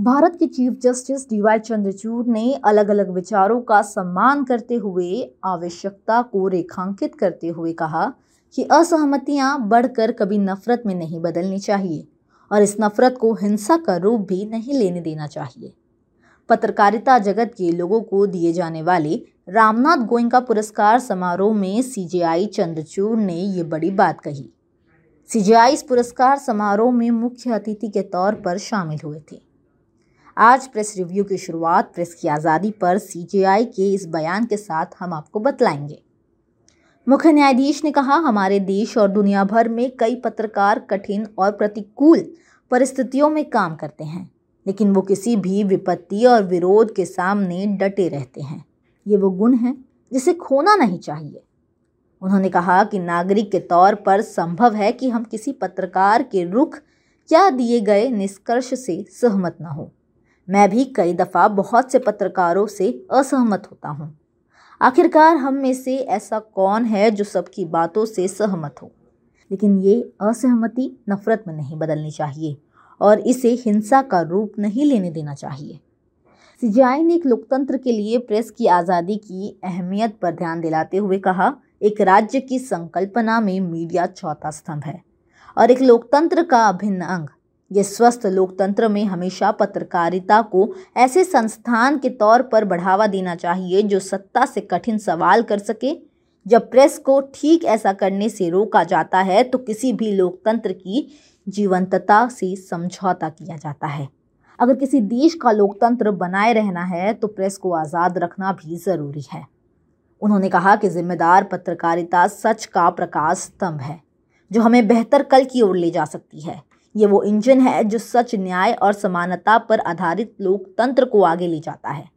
भारत के chief justice D Y Chandrachud ने अलग अलग विचारों का सम्मान करते हुए आवश्यकता को रेखांकित करते हुए कहा कि असहमतियाँ बढ़कर कभी नफरत में नहीं बदलनी चाहिए और इस नफरत को हिंसा का रूप भी नहीं लेने देना चाहिए। पत्रकारिता जगत के लोगों को दिए जाने वाले रामनाथ गोयंका पुरस्कार समारोह में सीजेआई चंद्रचूड़ ने ये बड़ी बात कही। सीजेआई इस पुरस्कार समारोह में मुख्य अतिथि के तौर पर शामिल हुए थे। आज प्रेस रिव्यू की शुरुआत प्रेस की आज़ादी पर सीजेआई के इस बयान के साथ हम आपको बतलाएँगे। मुख्य न्यायाधीश ने कहा, हमारे देश और दुनिया भर में कई पत्रकार कठिन और प्रतिकूल परिस्थितियों में काम करते हैं, लेकिन वो किसी भी विपत्ति और विरोध के सामने डटे रहते हैं। ये वो गुण है जिसे खोना नहीं चाहिए। उन्होंने कहा कि नागरिक के तौर पर संभव है कि हम किसी पत्रकार के रुख या दिए गए निष्कर्ष से सहमत न हो। मैं भी कई दफ़ा बहुत से पत्रकारों से असहमत होता हूँ। आखिरकार हम में से ऐसा कौन है जो सबकी बातों से सहमत हो? लेकिन ये असहमति नफ़रत में नहीं बदलनी चाहिए और इसे हिंसा का रूप नहीं लेने देना चाहिए। सीजीआई ने एक लोकतंत्र के लिए प्रेस की आज़ादी की अहमियत पर ध्यान दिलाते हुए कहा, एक राज्य की संकल्पना में मीडिया चौथा स्तंभ है और एक लोकतंत्र का अभिन्न अंग ये स्वस्थ लोकतंत्र में हमेशा पत्रकारिता को ऐसे संस्थान के तौर पर बढ़ावा देना चाहिए जो सत्ता से कठिन सवाल कर सके। जब प्रेस को ठीक ऐसा करने से रोका जाता है तो किसी भी लोकतंत्र की जीवंतता से समझौता किया जाता है। अगर किसी देश का लोकतंत्र बनाए रहना है तो प्रेस को आज़ाद रखना भी ज़रूरी है। उन्होंने कहा कि जिम्मेदार पत्रकारिता सच का प्रकाश स्तंभ है, जो हमें बेहतर कल की ओर ले जा सकती है। ये वो इंजन है जो सच न्याय और समानता पर आधारित लोकतंत्र को आगे ले जाता है।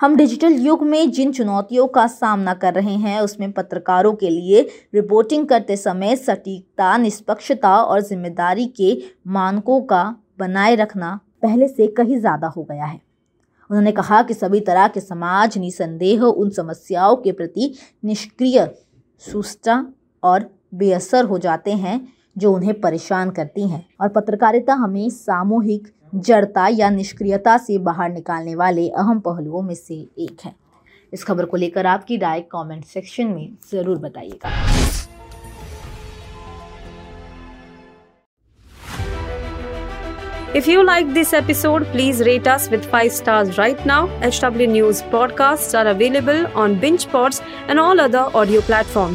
हम डिजिटल युग में जिन चुनौतियों का सामना कर रहे हैं, उसमें पत्रकारों के लिए रिपोर्टिंग करते समय सटीकता, निष्पक्षता और ज़िम्मेदारी के मानकों का बनाए रखना पहले से कहीं ज़्यादा हो गया है। उन्होंने कहा कि सभी तरह के समाज, निसंदेह उन समस्याओं के प्रति निष्क्रिय सुस्टा और बेअसर हो जाते हैं जो उन्हें परेशान करती हैं और पत्रकारिता हमें सामूहिक जड़ता या निष्क्रियता से बाहर निकालने वाले अहम पहलुओं में से एक है। इस खबर को लेकर आपकी राय कमेंट सेक्शन में ज़रूर बताइएगा। If you like this episode please rate us with five stars right now H W news podcast are available on bench pots and all other audio platform